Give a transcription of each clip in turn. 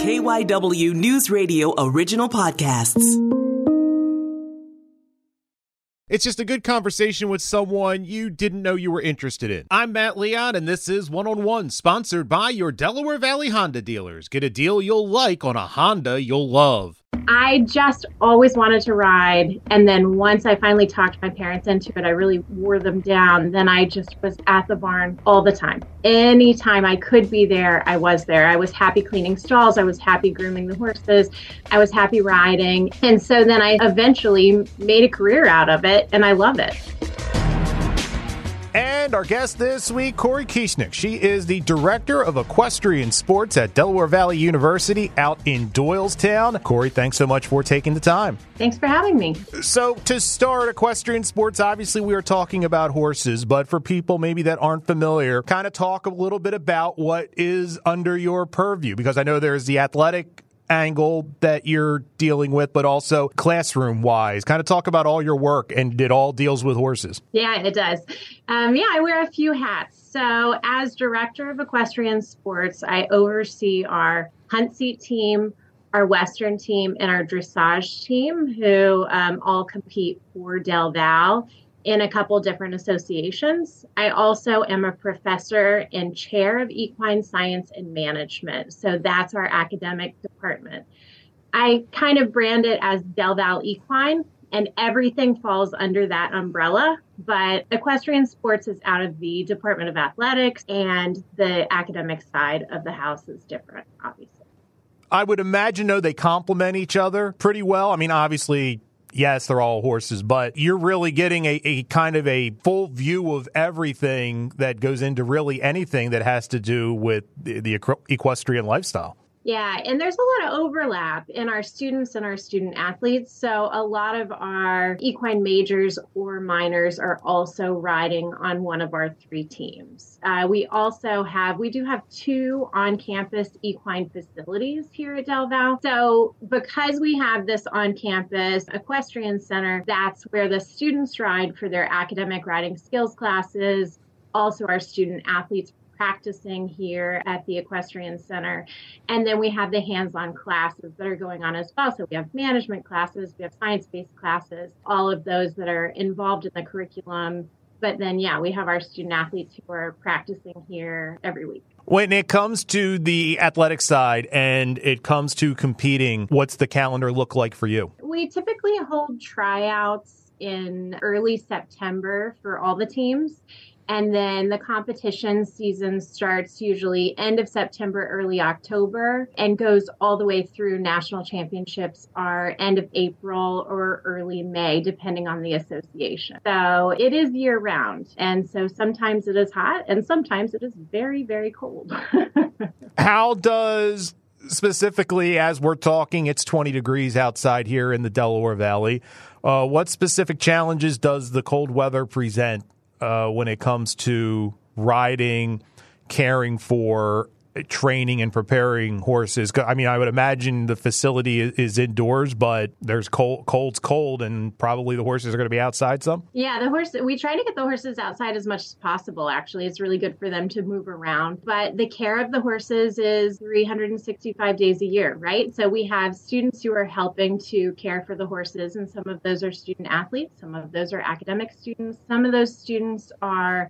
KYW News Radio original podcasts. It's just a good conversation with someone you didn't know you were interested in. I'm Matt Leon, and this is One on One, sponsored by your Delaware Valley Honda dealers. Get a deal you'll like on a Honda you'll love. I just always wanted to ride. And then once I finally talked my parents into it, I really wore them down. Then I just was at the barn all the time. Anytime I could be there, I was there. I was happy cleaning stalls. I was happy grooming the horses. I was happy riding. And so then I eventually made a career out of it, and I love it. And our guest this week, Cory Kieschnick. She is the Director of Equestrian Sports at Delaware Valley University out in Doylestown. Cory, thanks so much for taking the time. Thanks for having me. So, to start equestrian sports, obviously we are talking about horses, but for people maybe that aren't familiar, kind of talk a little bit about what is under your purview because I know there's the athletic angle that you're dealing with, but also classroom wise. Kind of talk about all your work and it all deals with horses. Yeah, it does. Um, yeah, I wear a few hats. So, as director of equestrian sports, I oversee our hunt seat team, our Western team, and our dressage team, who um, all compete for Del Val in a couple different associations. I also am a professor and chair of equine science and management. So that's our academic department. I kind of brand it as Del Val Equine, and everything falls under that umbrella. But equestrian sports is out of the Department of Athletics, and the academic side of the house is different, obviously. I would imagine, though, they complement each other pretty well. I mean, obviously, yes, they're all horses, but you're really getting a, a, kind of a full view of everything that goes into really anything that has to do with the, the equestrian lifestyle. Yeah, and there's a lot of overlap in our students and our student athletes. So, a lot of our equine majors or minors are also riding on one of our three teams. Uh, we also have, we do have two on campus equine facilities here at Del Val. So, because we have this on campus equestrian center, that's where the students ride for their academic riding skills classes. Also, our student athletes practicing here at the Equestrian Center. And then we have the hands on classes that are going on as well. So we have management classes, we have science based classes, all of those that are involved in the curriculum. But then, yeah, we have our student athletes who are practicing here every week. When it comes to the athletic side and it comes to competing, what's the calendar look like for you? We typically hold tryouts in early September for all the teams. And then the competition season starts usually end of September, early October, and goes all the way through national championships are end of April or early May, depending on the association. So it is year round. And so sometimes it is hot and sometimes it is very, very cold. How does specifically as we're talking, it's 20 degrees outside here in the Delaware Valley. Uh, what specific challenges does the cold weather present uh, when it comes to riding, caring for training and preparing horses? I mean, I would imagine the facility is indoors, but there's cold, cold's cold, and probably the horses are going to be outside some. Yeah, the horse. We try to get the horses outside as much as possible. Actually, it's really good for them to move around. But the care of the horses is 365 days a year, right? So we have students who are helping to care for the horses, and some of those are student athletes, some of those are academic students, some of those students are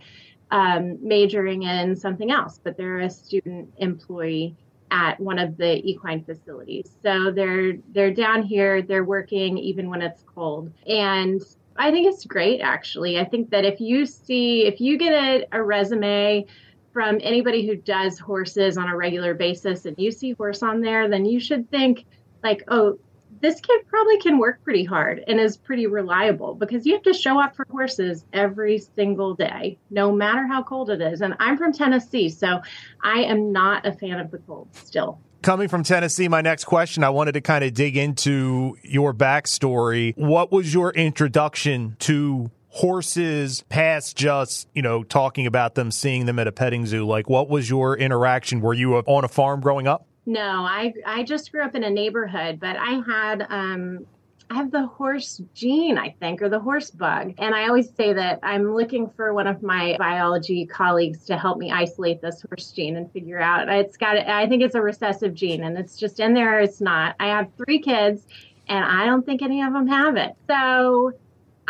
um, majoring in something else, but they're a student employee at one of the equine facilities. So they're they're down here, they're working even when it's cold. And I think it's great actually. I think that if you see if you get a, a resume from anybody who does horses on a regular basis and you see horse on there, then you should think like, oh, this kid probably can work pretty hard and is pretty reliable because you have to show up for horses every single day, no matter how cold it is. And I'm from Tennessee, so I am not a fan of the cold still. Coming from Tennessee, my next question, I wanted to kind of dig into your backstory. What was your introduction to horses past just, you know, talking about them, seeing them at a petting zoo? Like, what was your interaction? Were you on a farm growing up? No, I I just grew up in a neighborhood, but I had um, I have the horse gene, I think, or the horse bug. And I always say that I'm looking for one of my biology colleagues to help me isolate this horse gene and figure out it's got, I think it's a recessive gene and it's just in there. It's not. I have three kids and I don't think any of them have it. So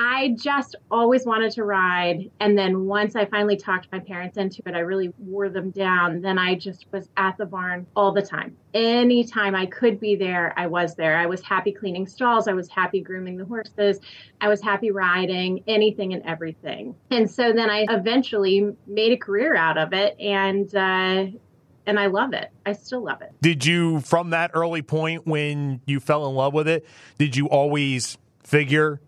I just always wanted to ride. And then once I finally talked my parents into it, I really wore them down. Then I just was at the barn all the time. Anytime I could be there, I was there. I was happy cleaning stalls. I was happy grooming the horses. I was happy riding anything and everything. And so then I eventually made a career out of it. And, uh, and I love it. I still love it. Did you, from that early point when you fell in love with it, did you always figure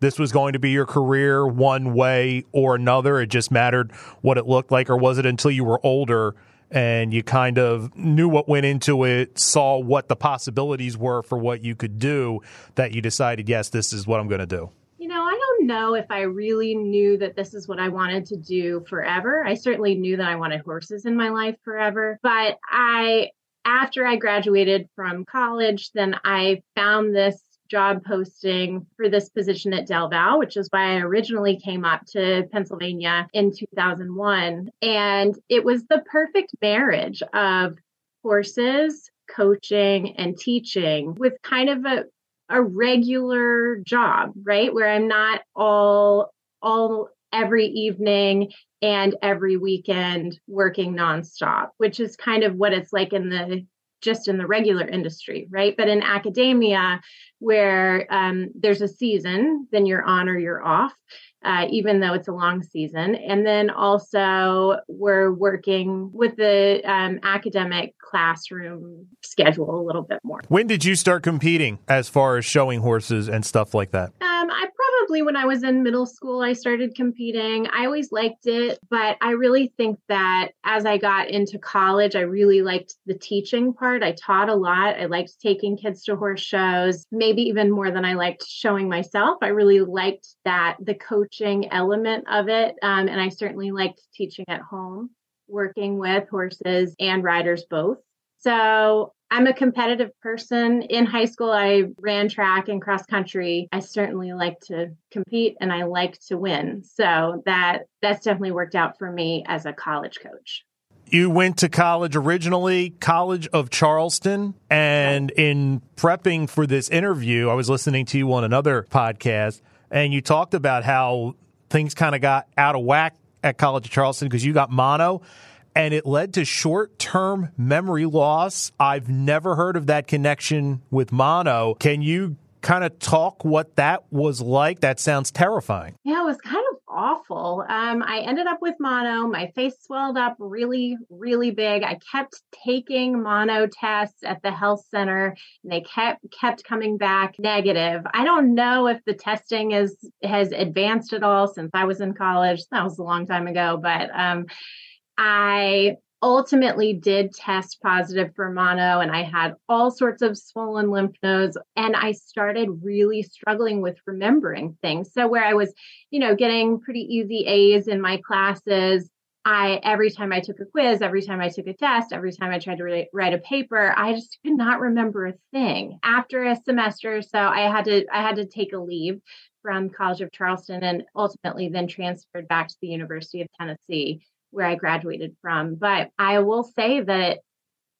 this was going to be your career one way or another? It just mattered what it looked like, or was it until you were older and you kind of knew what went into it, saw what the possibilities were for what you could do, that you decided, yes, this is what I'm going to do? You know, I don't know if I really knew that this is what I wanted to do forever. I certainly knew that I wanted horses in my life forever, but I after I graduated from college, then I found this job posting for this position at Del Val, which is why I originally came up to Pennsylvania in 2001. And it was the perfect marriage of horses, coaching, and teaching with kind of a, a regular job, right? Where I'm not all, all every evening and every weekend working nonstop, which is kind of what it's like in the just in the regular industry, right? But in academia, where um, there's a season, then you're on or you're off, uh, even though it's a long season. And then also, we're working with the um, academic classroom schedule a little bit more. When did you start competing as far as showing horses and stuff like that? Um, I probably when I was in middle school, I started competing. I always liked it, but I really think that as I got into college, I really liked the teaching part. I taught a lot. I liked taking kids to horse shows, maybe even more than I liked showing myself. I really liked that the coaching element of it. Um, and I certainly liked teaching at home, working with horses and riders both. So I'm a competitive person. In high school, I ran track and cross country. I certainly like to compete and I like to win. So that that's definitely worked out for me as a college coach. You went to college originally, College of Charleston. And in prepping for this interview, I was listening to you on another podcast, and you talked about how things kind of got out of whack at College of Charleston because you got mono and it led to short term memory loss. I've never heard of that connection with mono. Can you kind of talk what that was like? That sounds terrifying. Yeah, it was kind of awful. Um, I ended up with mono. My face swelled up really, really big. I kept taking mono tests at the health center, and they kept kept coming back negative. I don't know if the testing is has advanced at all since I was in college. That was a long time ago, but um, I ultimately did test positive for mono and I had all sorts of swollen lymph nodes and I started really struggling with remembering things. So where I was, you know, getting pretty easy A's in my classes, I every time I took a quiz, every time I took a test, every time I tried to write, write a paper, I just could not remember a thing. After a semester, so I had to I had to take a leave from College of Charleston and ultimately then transferred back to the University of Tennessee where I graduated from. But I will say that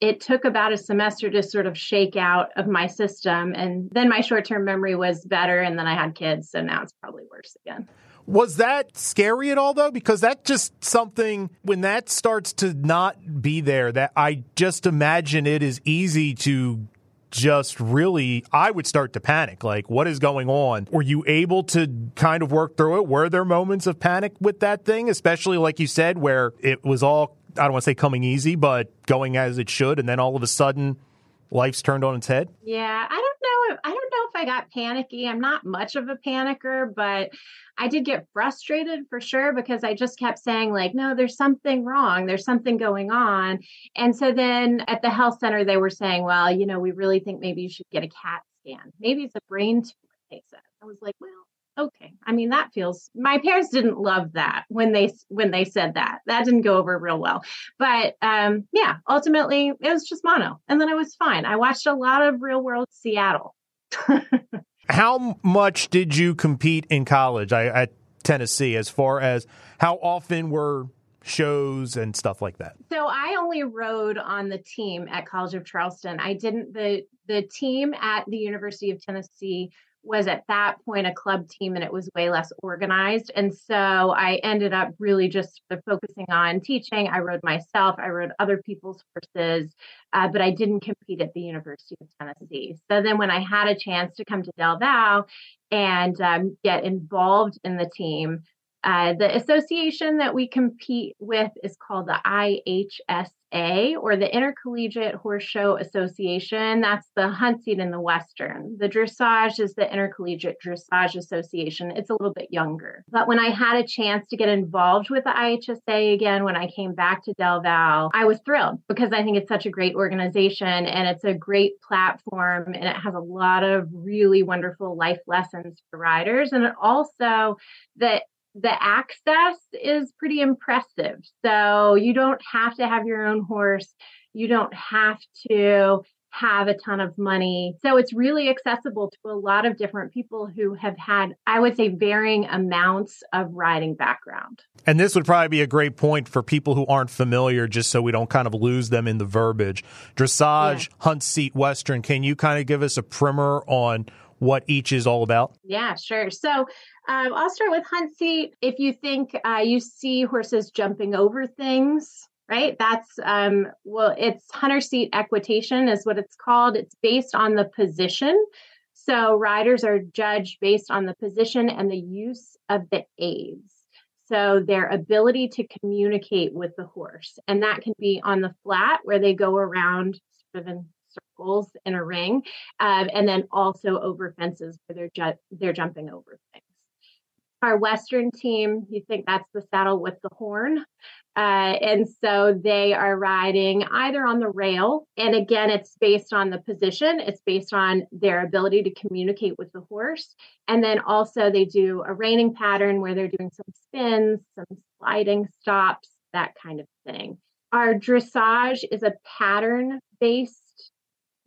it took about a semester to sort of shake out of my system. And then my short term memory was better. And then I had kids. So now it's probably worse again. Was that scary at all, though? Because that's just something when that starts to not be there, that I just imagine it is easy to just really, I would start to panic. Like, what is going on? Were you able to kind of work through it? Were there moments of panic with that thing, especially like you said, where it was all, I don't want to say coming easy, but going as it should, and then all of a sudden, life's turned on its head? Yeah, I don't know. If, I don't know if I got panicky. I'm not much of a panicker, but I did get frustrated for sure because I just kept saying, like, no, there's something wrong. There's something going on. And so then at the health center, they were saying, well, you know, we really think maybe you should get a CAT scan. Maybe it's a brain tumor. I was like, well, okay. I mean that feels my parents didn't love that when they when they said that. That didn't go over real well. But um yeah ultimately it was just mono. And then i was fine. I watched a lot of real world seattle. How much did you compete in college I, at Tennessee as far as how often were shows and stuff like that? So I only rode on the team at College of Charleston. I didn't the the team at the University of Tennessee was at that point a club team and it was way less organized. And so I ended up really just focusing on teaching. I rode myself, I rode other people's horses, uh, but I didn't compete at the University of Tennessee. So then when I had a chance to come to Del Val and um, get involved in the team, uh, the association that we compete with is called the IHSA or the Intercollegiate Horse Show Association. That's the hunt seat in the Western. The dressage is the Intercollegiate Dressage Association. It's a little bit younger. But when I had a chance to get involved with the IHSA again, when I came back to Del Val, I was thrilled because I think it's such a great organization and it's a great platform and it has a lot of really wonderful life lessons for riders. And it also, that the access is pretty impressive. So you don't have to have your own horse. You don't have to have a ton of money. So it's really accessible to a lot of different people who have had, I would say, varying amounts of riding background. And this would probably be a great point for people who aren't familiar, just so we don't kind of lose them in the verbiage. Dressage, yeah. hunt seat, Western. Can you kind of give us a primer on what each is all about? Yeah, sure. So um, I'll start with hunt seat. If you think uh, you see horses jumping over things, right? That's um, well, it's hunter seat equitation is what it's called. It's based on the position. So riders are judged based on the position and the use of the aids. So their ability to communicate with the horse, and that can be on the flat where they go around sort of in in a ring, um, and then also over fences where they're ju- they're jumping over things. Our Western team, you think that's the saddle with the horn. Uh, and so they are riding either on the rail, and again, it's based on the position, it's based on their ability to communicate with the horse. And then also, they do a reining pattern where they're doing some spins, some sliding stops, that kind of thing. Our dressage is a pattern based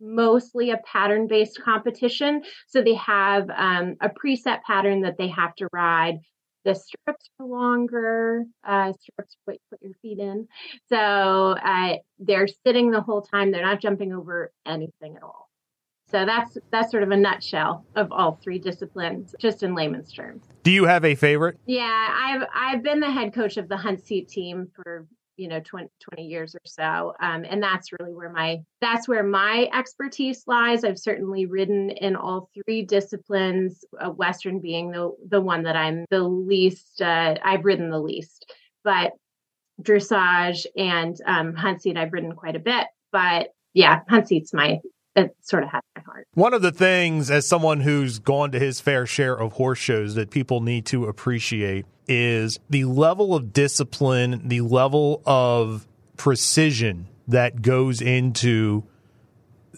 mostly a pattern based competition. So they have um, a preset pattern that they have to ride. The stirrups are longer, uh, stirrups put, put your feet in. So uh, they're sitting the whole time. They're not jumping over anything at all. So that's that's sort of a nutshell of all three disciplines, just in layman's terms. Do you have a favorite? Yeah, I've I've been the head coach of the hunt seat team for you know 20, 20 years or so um, and that's really where my that's where my expertise lies. I've certainly ridden in all three disciplines uh, western being the the one that i'm the least uh, i've ridden the least but dressage and um, hunt seat i've ridden quite a bit but yeah hunt seat's my it sort of has One of the things, as someone who's gone to his fair share of horse shows, that people need to appreciate is the level of discipline, the level of precision that goes into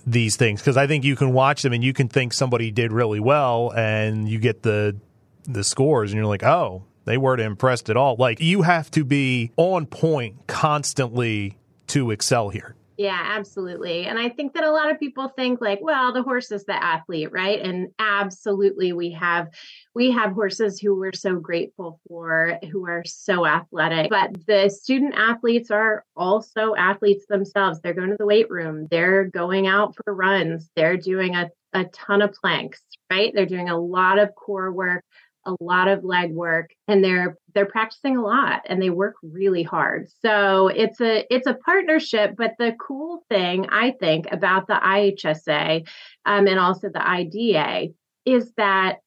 these things. Because I think you can watch them and you can think somebody did really well, and you get the the scores, and you're like, oh, they weren't impressed at all. Like you have to be on point constantly to excel here. Yeah, absolutely. And I think that a lot of people think like, well, the horse is the athlete, right? And absolutely we have we have horses who we're so grateful for who are so athletic. But the student athletes are also athletes themselves. They're going to the weight room, they're going out for runs, they're doing a a ton of planks, right? They're doing a lot of core work, a lot of leg work and they're they're practicing a lot and they work really hard. So it's a it's a partnership but the cool thing i think about the ihsa um, and also the ida is that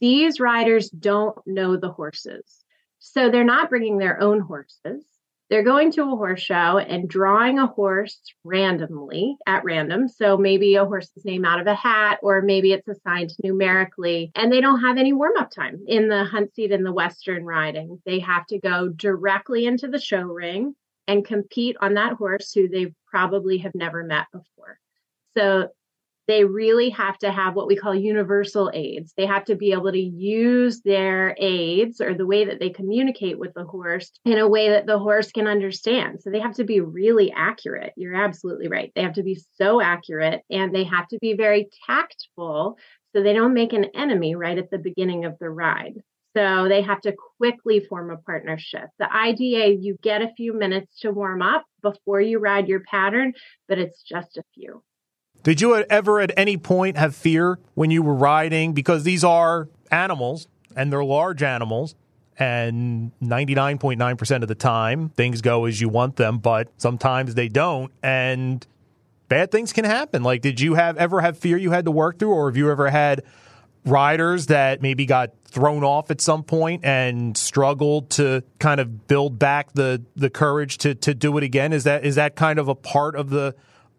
these riders don't know the horses. So they're not bringing their own horses they're going to a horse show and drawing a horse randomly at random. So maybe a horse's name out of a hat, or maybe it's assigned numerically, and they don't have any warm up time in the hunt seat in the Western riding. They have to go directly into the show ring and compete on that horse who they probably have never met before. So they really have to have what we call universal aids. They have to be able to use their aids or the way that they communicate with the horse in a way that the horse can understand. So they have to be really accurate. You're absolutely right. They have to be so accurate and they have to be very tactful so they don't make an enemy right at the beginning of the ride. So they have to quickly form a partnership. The IDA you get a few minutes to warm up before you ride your pattern, but it's just a few. Did you ever at any point have fear when you were riding? Because these are animals and they're large animals. And 99.9% of the time, things go as you want them, but sometimes they don't. And bad things can happen. Like, did you have ever have fear you had to work through, or have you ever had riders that maybe got thrown off at some point and struggled to kind of build back the the courage to to do it again? Is that is that kind of a part of the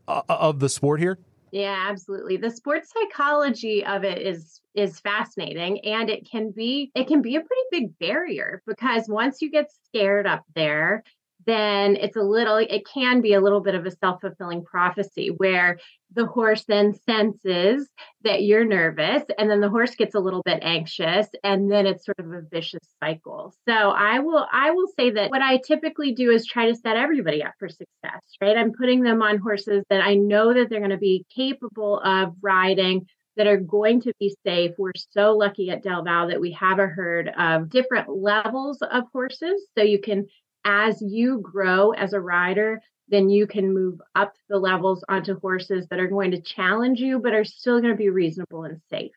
uh, of the sport here? Yeah, absolutely. The sports psychology of it is is fascinating and it can be it can be a pretty big barrier because once you get scared up there, then it's a little it can be a little bit of a self-fulfilling prophecy where the horse then senses that you're nervous and then the horse gets a little bit anxious and then it's sort of a vicious cycle so i will i will say that what i typically do is try to set everybody up for success right i'm putting them on horses that i know that they're going to be capable of riding that are going to be safe. We're so lucky at Del Val that we have a herd of different levels of horses. So you can as you grow as a rider, then you can move up the levels onto horses that are going to challenge you, but are still going to be reasonable and safe.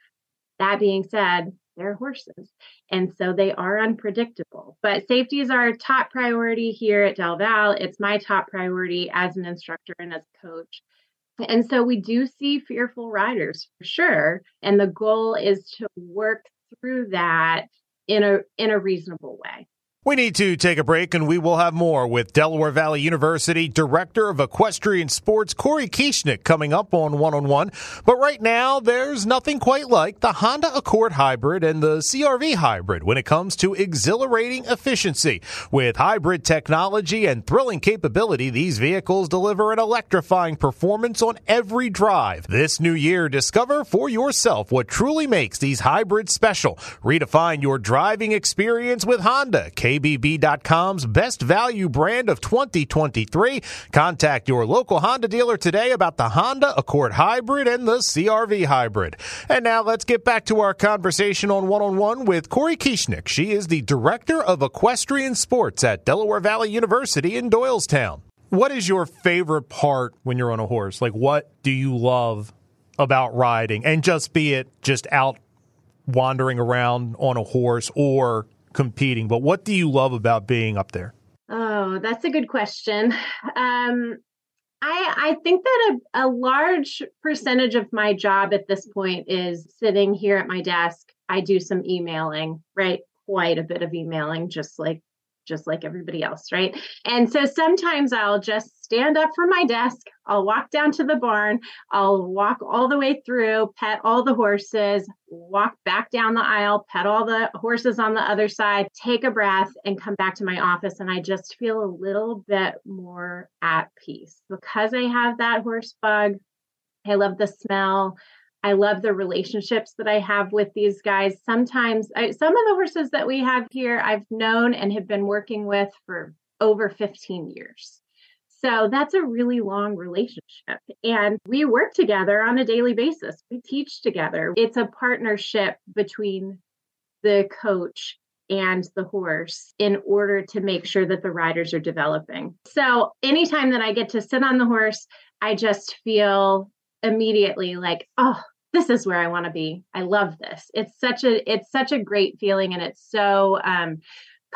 That being said, they're horses. And so they are unpredictable. But safety is our top priority here at Del Val. It's my top priority as an instructor and as a coach. And so we do see fearful riders for sure. And the goal is to work through that in a in a reasonable way. We need to take a break and we will have more with Delaware Valley University Director of Equestrian Sports Cory Kieschnick coming up on one on one. But right now, there's nothing quite like the Honda Accord Hybrid and the CRV Hybrid when it comes to exhilarating efficiency. With hybrid technology and thrilling capability, these vehicles deliver an electrifying performance on every drive. This new year, discover for yourself what truly makes these hybrids special. Redefine your driving experience with Honda. KBB.com's best value brand of 2023. Contact your local Honda dealer today about the Honda Accord Hybrid and the CRV Hybrid. And now let's get back to our conversation on one on one with Cory Kieschnick. She is the Director of Equestrian Sports at Delaware Valley University in Doylestown. What is your favorite part when you're on a horse? Like, what do you love about riding? And just be it just out wandering around on a horse or competing, but what do you love about being up there? Oh, that's a good question. Um, I, I think that a, a large percentage of my job at this point is sitting here at my desk. I do some emailing, right? Quite a bit of emailing, just like just like everybody else, right? And so sometimes I'll just stand up from my desk, I'll walk down to the barn, I'll walk all the way through, pet all the horses, walk back down the aisle, pet all the horses on the other side, take a breath, and come back to my office. And I just feel a little bit more at peace because I have that horse bug. I love the smell. I love the relationships that I have with these guys. Sometimes, I, some of the horses that we have here, I've known and have been working with for over 15 years. So that's a really long relationship. And we work together on a daily basis. We teach together. It's a partnership between the coach and the horse in order to make sure that the riders are developing. So anytime that I get to sit on the horse, I just feel immediately like, oh, this is where I want to be. I love this. It's such a it's such a great feeling and it's so um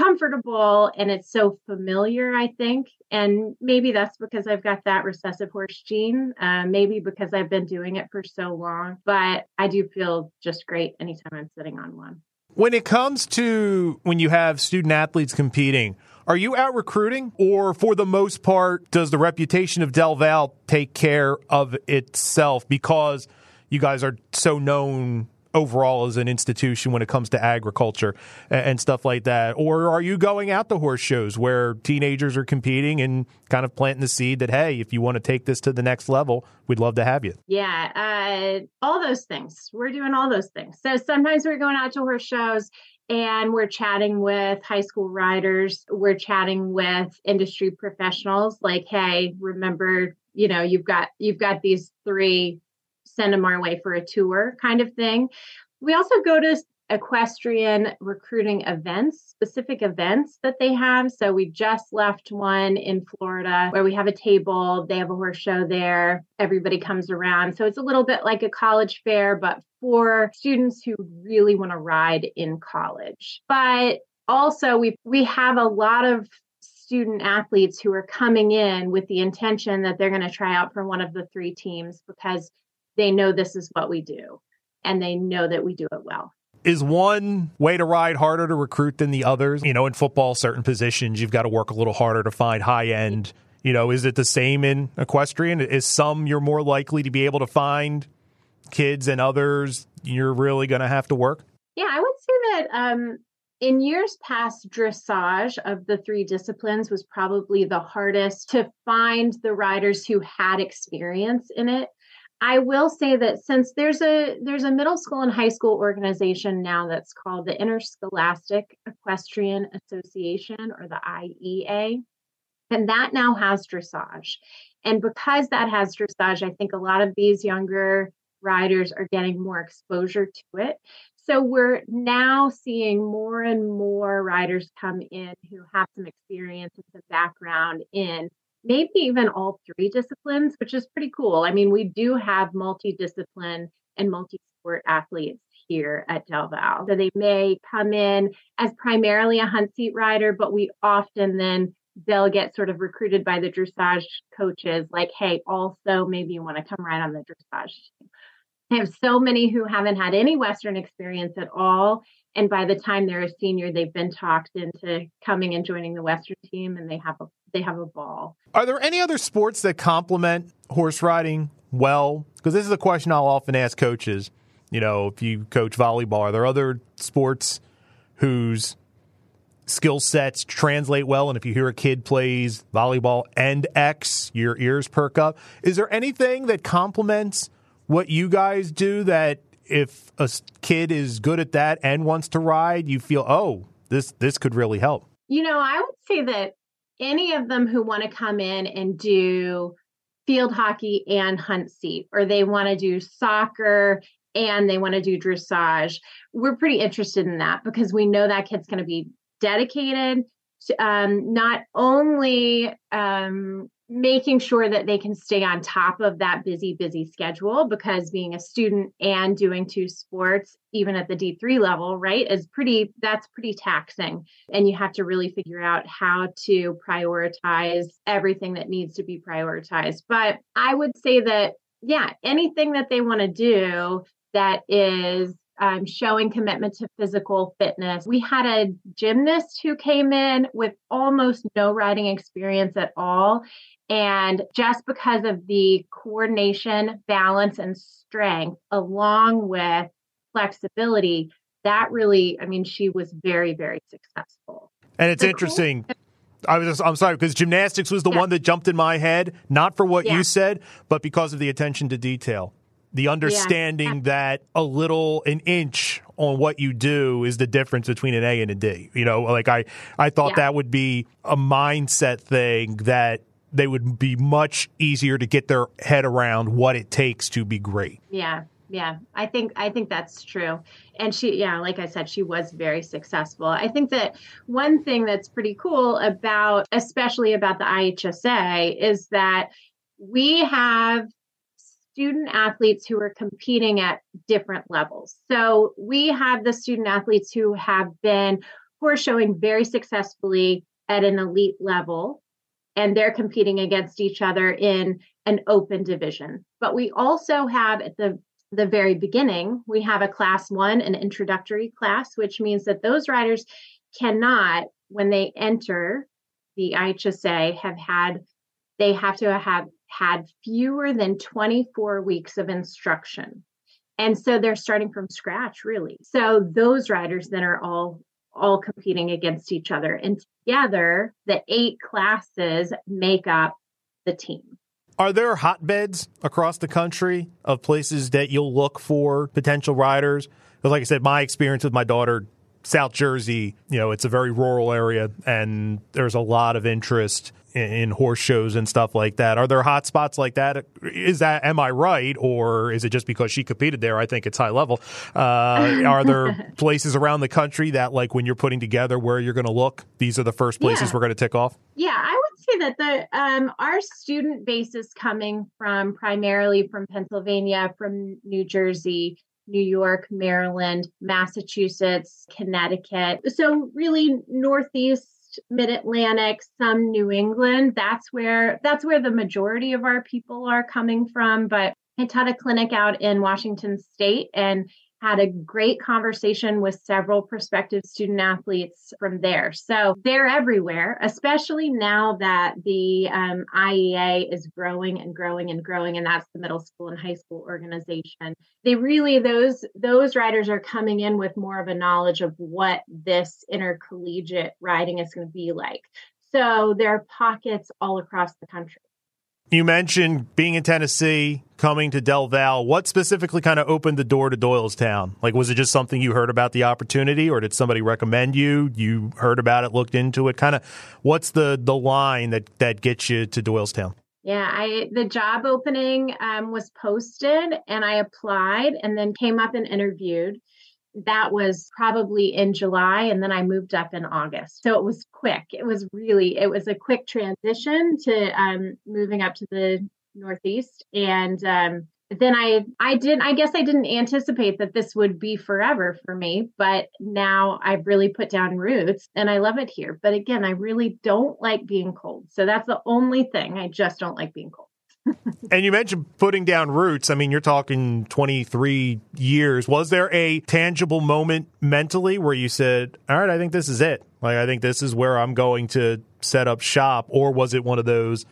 comfortable and it's so familiar, I think. And maybe that's because I've got that recessive horse gene, uh, maybe because I've been doing it for so long. But I do feel just great anytime I'm sitting on one. When it comes to when you have student athletes competing, are you out recruiting, or for the most part, does the reputation of Del Val take care of itself because you guys are so known overall as an institution when it comes to agriculture and, stuff like that? Or are you going out to horse shows where teenagers are competing and kind of planting the seed that, hey, if you want to take this to the next level, we'd love to have you? Yeah, uh, all those things. We're doing all those things. So sometimes we're going out to horse shows and we're chatting with high school riders we're chatting with industry professionals like hey remember you know you've got you've got these three send them our way for a tour kind of thing we also go to equestrian recruiting events, specific events that they have. So we just left one in Florida where we have a table, they have a horse show there, everybody comes around. So it's a little bit like a college fair, but for students who really want to ride in college. But also we we have a lot of student athletes who are coming in with the intention that they're going to try out for one of the three teams because they know this is what we do and they know that we do it well is one way to ride harder to recruit than the others? You know, in football, certain positions you've got to work a little harder to find high end. You know, is it the same in equestrian? Is some you're more likely to be able to find kids and others you're really going to have to work? Yeah, I would say that um, in years past, dressage of the three disciplines was probably the hardest to find the riders who had experience in it. I will say that since there's a there's a middle school and high school organization now that's called the Interscholastic Equestrian Association or the IEA, and that now has dressage. And because that has dressage, I think a lot of these younger riders are getting more exposure to it. So we're now seeing more and more riders come in who have some experience and some background in maybe even all three disciplines, which is pretty cool. I mean, we do have multidiscipline and multi-sport athletes here at Del Val. So they may come in as primarily a hunt seat rider, but we often then they'll get sort of recruited by the dressage coaches like, hey, also maybe you want to come right on the dressage team. I have so many who haven't had any Western experience at all and by the time they're a senior they've been talked into coming and joining the western team and they have a they have a ball. Are there any other sports that complement horse riding well? Because this is a question i'll often ask coaches. You know if you coach volleyball are there other sports whose skill sets translate well? And if you hear a kid plays volleyball and x your ears perk up. Is there anything that complements what you guys do that if a kid is good at that and wants to ride, you feel, oh, this this could really help. You know, I would say that any of them who want to come in and do field hockey and hunt seat, or they want to do soccer and they want to do dressage, we're pretty interested in that because we know that kid's going to be dedicated to um, not only um, making sure that they can stay on top of that busy, busy schedule because being a student and doing two sports, even at the D3 level, right, is pretty, that's pretty taxing. And you have to really figure out how to prioritize everything that needs to be prioritized. But I would say that, yeah, anything that they want to do that is um, showing commitment to physical fitness. We had a gymnast who came in with almost no riding experience at all. And just because of the coordination, balance, and strength, along with flexibility, that really, I mean, she was very, very successful. And it's the interesting. Cool- I was I'm sorry because gymnastics was the yeah. one that jumped in my head, not for what yeah. you said, but because of the attention to detail the understanding yeah. that a little an inch on what you do is the difference between an A and a D. You know, like I I thought yeah. that would be a mindset thing that they would be much easier to get their head around what it takes to be great. Yeah. Yeah, I think I think that's true. And she yeah, like I said she was very successful. I think that one thing that's pretty cool about especially about the IHSA is that we have student athletes who are competing at different levels. So we have the student athletes who have been who are showing very successfully at an elite level and they're competing against each other in an open division. But we also have at the the very beginning, we have a class 1 an introductory class which means that those riders cannot when they enter the IHSA have had they have to have had fewer than 24 weeks of instruction. And so they're starting from scratch, really. So those riders then are all all competing against each other. And together, the eight classes make up the team. Are there hotbeds across the country of places that you'll look for potential riders? Because, like I said, my experience with my daughter, South Jersey, you know, it's a very rural area and there's a lot of interest in horse shows and stuff like that. Are there hot spots like that? Is that am I right, or is it just because she competed there? I think it's high level. Uh, are there places around the country that, like, when you're putting together where you're going to look, these are the first places yeah. we're going to tick off? Yeah, I would say that the um, our student base is coming from primarily from Pennsylvania, from New Jersey. New York, Maryland, Massachusetts, Connecticut. So, really, Northeast mid Atlantic, some New England. That's where that's where the majority of our people are coming from. But I taught a clinic out in Washington State and had a great conversation with several prospective student athletes from there. So they're everywhere, especially now that the um, IEA is growing and growing and growing, and that's the middle school and high school organization. They really those those riders are coming in with more of a knowledge of what this intercollegiate riding is going to be like. So there are pockets all across the country. You mentioned being in Tennessee, coming to Del Val. What specifically kind of opened the door to Doylestown? Like, was it just something you heard about the opportunity, or did somebody recommend you? You heard about it, looked into it. Kind of, what's the the line that that gets you to Doylestown? Yeah, I the job opening um, was posted, and I applied, and then came up and interviewed that was probably in July and then I moved up in August. So it was quick. It was really it was a quick transition to um, moving up to the Northeast and um, then I I didn't I guess I didn't anticipate that this would be forever for me, but now I've really put down roots and I love it here. But again, I really don't like being cold. So that's the only thing. I just don't like being cold and you mentioned putting down roots. I mean, you're talking 23 years. Was there a tangible moment mentally where you said, all right, I think this is it? Like, I think this is where I'm going to set up shop? Or was it one of those,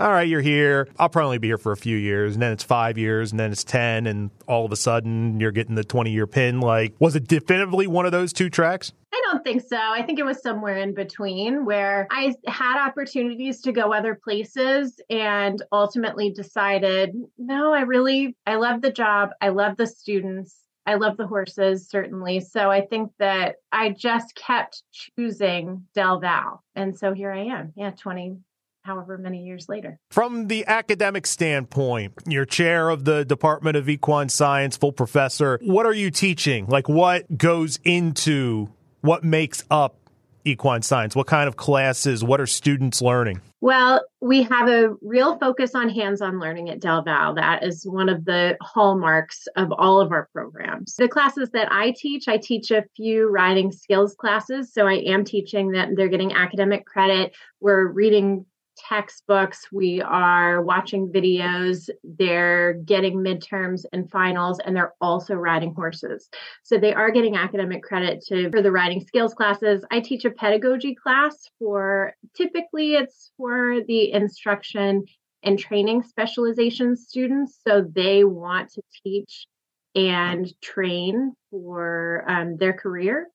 all right, you're here. I'll probably be here for a few years, and then it's five years, and then it's 10, and all of a sudden you're getting the 20 year pin? Like, was it definitively one of those two tracks? I don't think so. I think it was somewhere in between where I had opportunities to go other places and ultimately decided, no, I really I love the job. I love the students. I love the horses, certainly. So I think that I just kept choosing Del Val. And so here I am. Yeah, 20, however many years later. From the academic standpoint, you're chair of the Department of Equine Science, full professor. What are you teaching? Like, what goes into what makes up equine science? What kind of classes? What are students learning? Well, we have a real focus on hands on learning at Del Val. That is one of the hallmarks of all of our programs. The classes that I teach, I teach a few riding skills classes. So I am teaching that they're getting academic credit. We're reading textbooks, we are watching videos, they're getting midterms and finals, and they're also riding horses. So they are getting academic credit to for the riding skills classes. I teach a pedagogy class for typically it's for the instruction and training specialization students. So they want to teach and train for um, their career.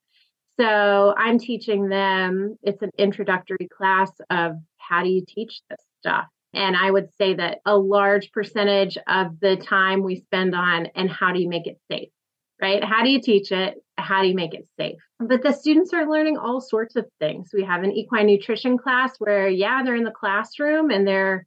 So I'm teaching them, it's an introductory class of how do you teach this stuff? And I would say that a large percentage of the time we spend on and how do you make it safe, right? How do you teach it? How do you make it safe? But the students are learning all sorts of things. We have an equine nutrition class where, yeah, they're in the classroom and they're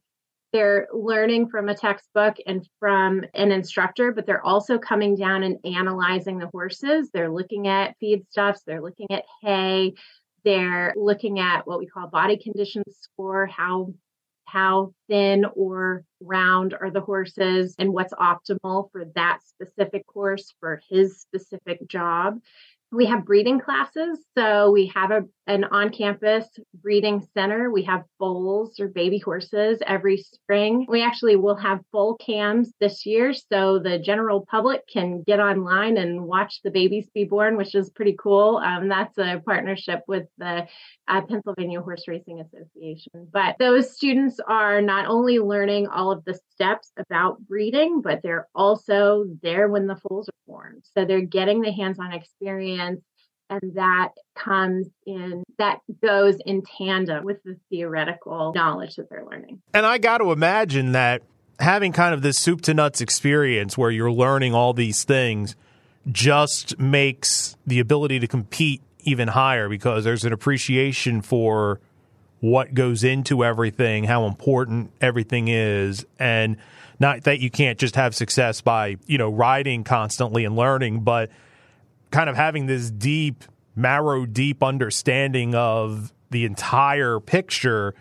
they're learning from a textbook and from an instructor, but they're also coming down and analyzing the horses. They're looking at feedstuffs, they're looking at hay, they're looking at what we call body condition score, how how thin or round are the horses and what's optimal for that specific horse for his specific job. We have breeding classes. So we have a, an on campus breeding center. We have foals or baby horses every spring. We actually will have foal cams this year so the general public can get online and watch the babies be born, which is pretty cool. Um, that's a partnership with the uh, Pennsylvania Horse Racing Association. But those students are not only learning all of the steps about breeding, but they're also there when the foals are born. So they're getting the hands on experience and that comes in that goes in tandem with the theoretical knowledge that they're learning. And i got to imagine that having kind of this soup to nuts experience where you're learning all these things just makes the ability to compete even higher because there's an appreciation for what goes into everything, how important everything is, and not that you can't just have success by, you know, riding constantly and learning, but kind of having this deep, marrow deep understanding of the entire picture,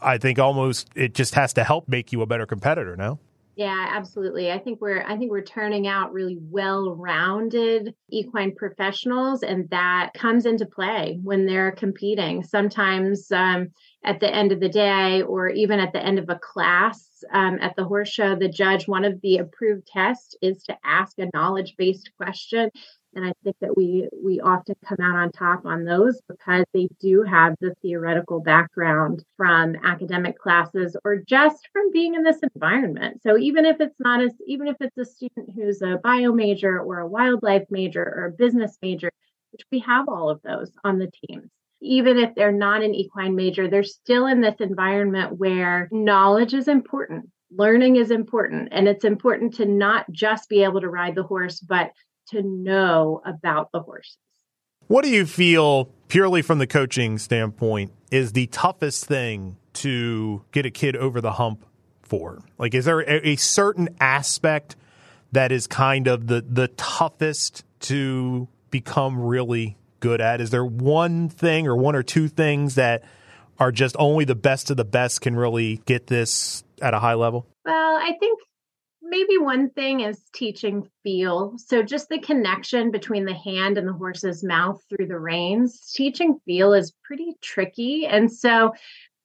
I think almost it just has to help make you a better competitor, now. Yeah, absolutely. I think we're I think we're turning out really well-rounded equine professionals, and that comes into play when they're competing. Sometimes um, at the end of the day, or even at the end of a class um, at the horse show, the judge one of the approved tests is to ask a knowledge-based question and I think that we we often come out on top on those because they do have the theoretical background from academic classes or just from being in this environment. So even if it's not as even if it's a student who's a bio major or a wildlife major or a business major, which we have all of those on the teams. Even if they're not an equine major, they're still in this environment where knowledge is important learning is important and it's important to not just be able to ride the horse but to know about the horses. What do you feel, purely from the coaching standpoint, is the toughest thing to get a kid over the hump for? Like, is there a, a certain aspect that is kind of the, the toughest to become really good at? Is there one thing or one or two things that are just only the best of the best can really get this at a high level? Well, I think maybe one thing is teaching feel. So just the connection between the hand and the horse's mouth through the reins. Teaching feel is pretty tricky. And so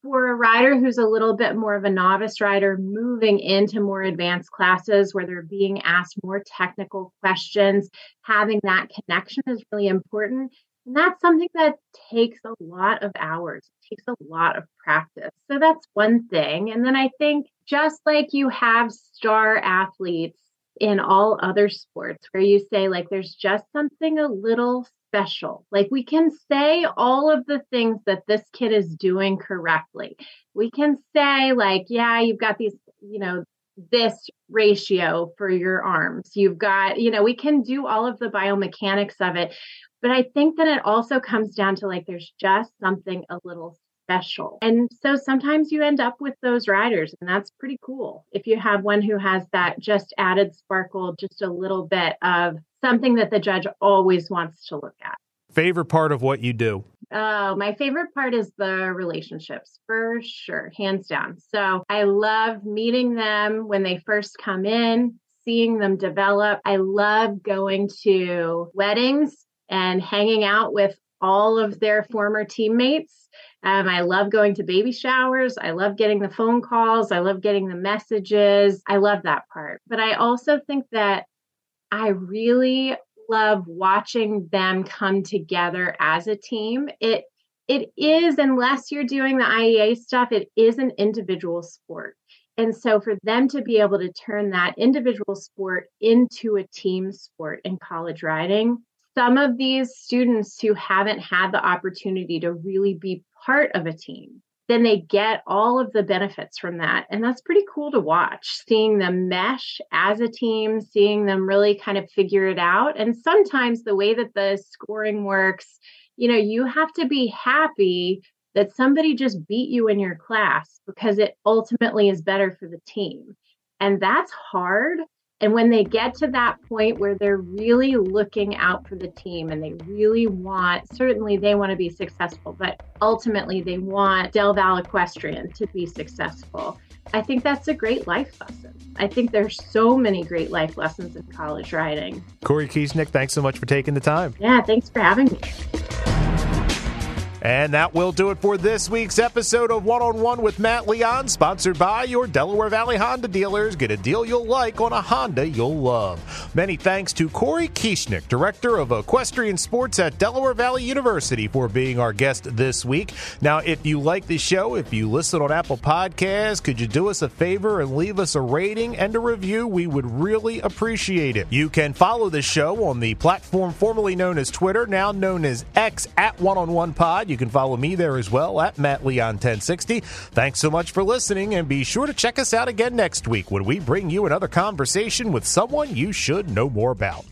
for a rider who's a little bit more of a novice rider moving into more advanced classes where they're being asked more technical questions, having that connection is really important. And that's something that takes a lot of hours, it takes a lot of practice. So that's one thing. And then I think just like you have star athletes in all other sports where you say, like, there's just something a little special. Like, we can say all of the things that this kid is doing correctly. We can say, like, yeah, you've got these, you know, this ratio for your arms. You've got, you know, we can do all of the biomechanics of it. But I think that it also comes down to like there's just something a little special. And so sometimes you end up with those riders, and that's pretty cool. If you have one who has that just added sparkle, just a little bit of something that the judge always wants to look at. Favorite part of what you do? Oh, my favorite part is the relationships for sure, hands down. So I love meeting them when they first come in, seeing them develop. I love going to weddings and hanging out with all of their former teammates. Um, I love going to baby showers. I love getting the phone calls. I love getting the messages. I love that part. But I also think that I really love watching them come together as a team. It it is unless you're doing the IEA stuff, it is an individual sport. And so for them to be able to turn that individual sport into a team sport in college riding, some of these students who haven't had the opportunity to really be part of a team then they get all of the benefits from that. And that's pretty cool to watch, seeing them mesh as a team, seeing them really kind of figure it out. And sometimes the way that the scoring works, you know, you have to be happy that somebody just beat you in your class because it ultimately is better for the team. And that's hard. And when they get to that point where they're really looking out for the team and they really want, certainly they want to be successful, but ultimately they want Del Val Equestrian to be successful. I think that's a great life lesson. I think there's so many great life lessons in college riding. Cory Kieschnick, thanks so much for taking the time. Yeah, thanks for having me. And that will do it for this week's episode of One on One with Matt Leon, sponsored by your Delaware Valley Honda dealers. Get a deal you'll like on a Honda you'll love. Many thanks to Cory Kieschnick, Director of Equestrian Sports at Delaware Valley University, for being our guest this week. Now, if you like the show, if you listen on Apple Podcasts, could you do us a favor and leave us a rating and a review? We would really appreciate it. You can follow the show on the platform formerly known as Twitter, now known as X at One on One Pod. You can follow me there as well at Matt Leon 1060. Thanks so much for listening, and be sure to check us out again next week when we bring you another conversation with someone you should know more about.